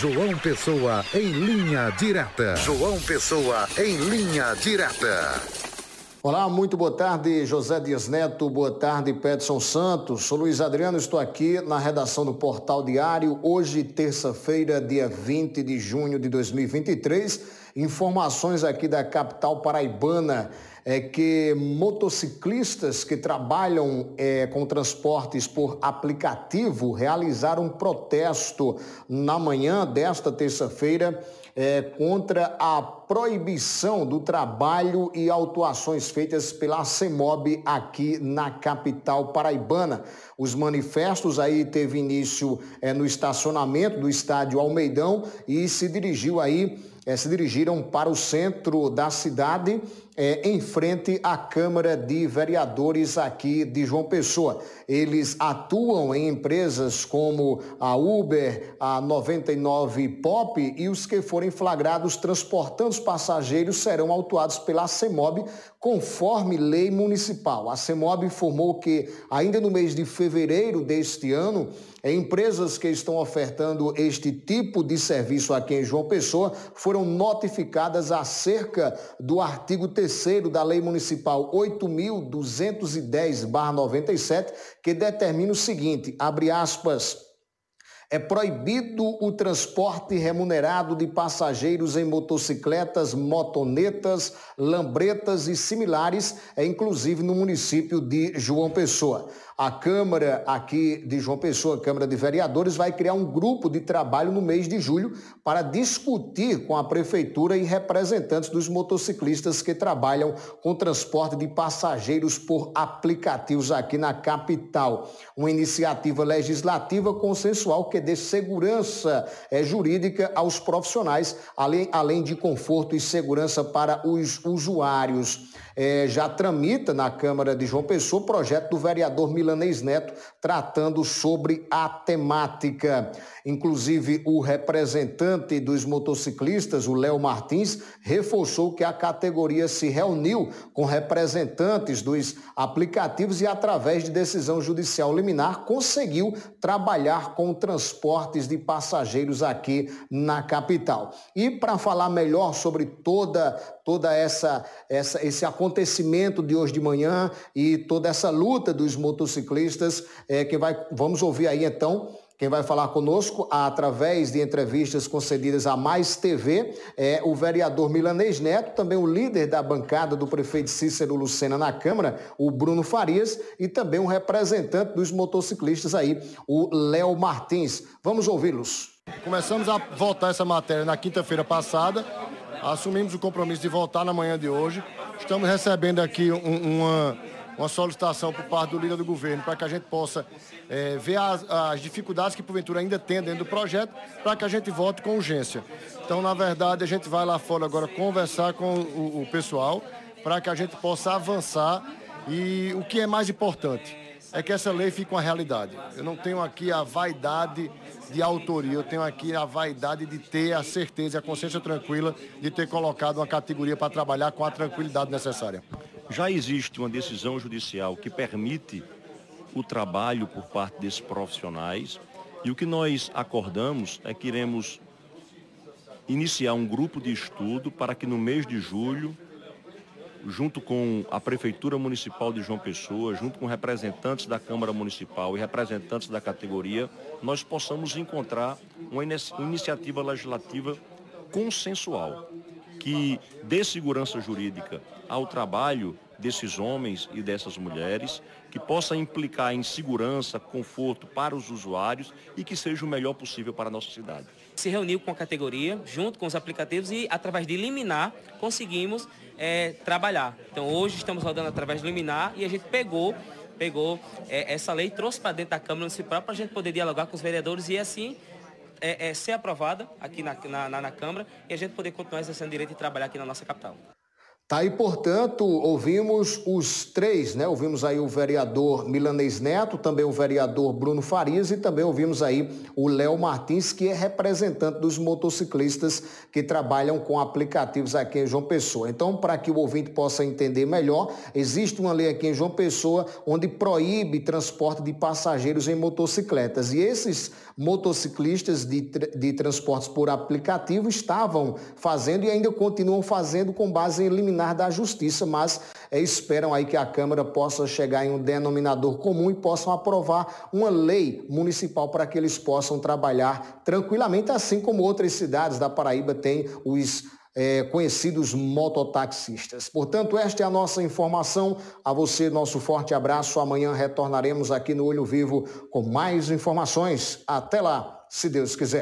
João Pessoa em linha direta. João Pessoa em linha direta. Olá, muito boa tarde, José Dias Neto, boa tarde, Pedson Santos. Sou Luiz Adriano, estou aqui na redação do Portal Diário, hoje, terça-feira, dia 20 de junho de 2023. Informações aqui da capital paraibana é que motociclistas que trabalham é, com transportes por aplicativo realizaram um protesto na manhã desta terça-feira é, contra a proibição do trabalho e autuações feitas pela CEMOB aqui na capital paraibana. Os manifestos aí teve início é, no estacionamento do estádio Almeidão e se dirigiu aí se dirigiram para o centro da cidade, é, em frente à Câmara de Vereadores aqui de João Pessoa. Eles atuam em empresas como a Uber, a 99 Pop e os que forem flagrados transportando os passageiros serão autuados pela CEMOB conforme lei municipal. A CEMOB informou que ainda no mês de fevereiro deste ano Empresas que estão ofertando este tipo de serviço aqui em João Pessoa foram notificadas acerca do artigo 3 da Lei Municipal 8.210-97, que determina o seguinte: abre aspas. É proibido o transporte remunerado de passageiros em motocicletas, motonetas, lambretas e similares, é inclusive no município de João Pessoa. A Câmara aqui de João Pessoa, Câmara de Vereadores, vai criar um grupo de trabalho no mês de julho para discutir com a Prefeitura e representantes dos motociclistas que trabalham com transporte de passageiros por aplicativos aqui na capital. Uma iniciativa legislativa consensual que dê segurança é, jurídica aos profissionais, além, além de conforto e segurança para os usuários. É, já tramita na Câmara de João Pessoa o projeto do vereador Milan Milanês Neto, tratando sobre a temática. Inclusive, o representante dos motociclistas, o Léo Martins, reforçou que a categoria se reuniu com representantes dos aplicativos e, através de decisão judicial liminar, conseguiu trabalhar com transportes de passageiros aqui na capital. E para falar melhor sobre toda toda essa, essa esse acontecimento de hoje de manhã e toda essa luta dos motociclistas, é, que vai vamos ouvir aí então quem vai falar conosco através de entrevistas concedidas à Mais TV é o vereador Milanês Neto, também o líder da bancada do prefeito Cícero Lucena na Câmara, o Bruno Farias, e também um representante dos motociclistas aí, o Léo Martins. Vamos ouvi-los. Começamos a votar essa matéria na quinta-feira passada, assumimos o compromisso de votar na manhã de hoje. Estamos recebendo aqui um, uma uma solicitação por parte do líder do governo para que a gente possa é, ver as, as, dificuldades que porventura ainda tem dentro do projeto para que a gente vote com urgência. Então, na verdade, a gente vai lá fora agora conversar com o, o pessoal para que a gente possa avançar e o que é mais importante é que essa lei fique uma realidade. Eu não tenho aqui a vaidade de autoria, eu tenho aqui a vaidade de ter a certeza a consciência tranquila de ter colocado uma categoria para trabalhar com a tranquilidade necessária. Já existe uma decisão judicial que permite o trabalho por parte desses profissionais e o que nós acordamos é que iremos iniciar um grupo de estudo para que no mês de julho, junto com a Prefeitura Municipal de João Pessoa, junto com representantes da Câmara Municipal e representantes da categoria, nós possamos encontrar uma iniciativa legislativa consensual que dê segurança jurídica ao trabalho desses homens e dessas mulheres, que possa implicar em segurança, conforto para os usuários e que seja o melhor possível para a nossa cidade. Se reuniu com a categoria, junto com os aplicativos e através de liminar conseguimos é, trabalhar. Então hoje estamos rodando através de liminar e a gente pegou pegou é, essa lei, trouxe para dentro da Câmara Municipal para a gente poder dialogar com os vereadores e assim é, é, ser aprovada aqui na, na, na, Câmara e a gente poder continuar exercendo direito e trabalhar aqui na nossa capital. Tá aí, portanto, ouvimos os três, né? Ouvimos aí o vereador Milanês Neto, também o vereador Bruno Farias e também ouvimos aí o Léo Martins, que é representante dos motociclistas que trabalham com aplicativos aqui em João Pessoa. Então, para que o ouvinte possa entender melhor, existe uma lei aqui em João Pessoa onde proíbe transporte de passageiros em motocicletas. E esses motociclistas de, de transportes por aplicativo estavam fazendo e ainda continuam fazendo com base em liminar da Justiça, mas é, esperam aí que a Câmara possa chegar em um denominador comum e possam aprovar uma lei municipal para que eles possam trabalhar tranquilamente, assim como outras cidades da Paraíba têm os é, conhecidos mototaxistas. Portanto, esta é a nossa informação. A você, nosso forte abraço. Amanhã retornaremos aqui no Olho Vivo com mais informações. Até lá, se Deus quiser.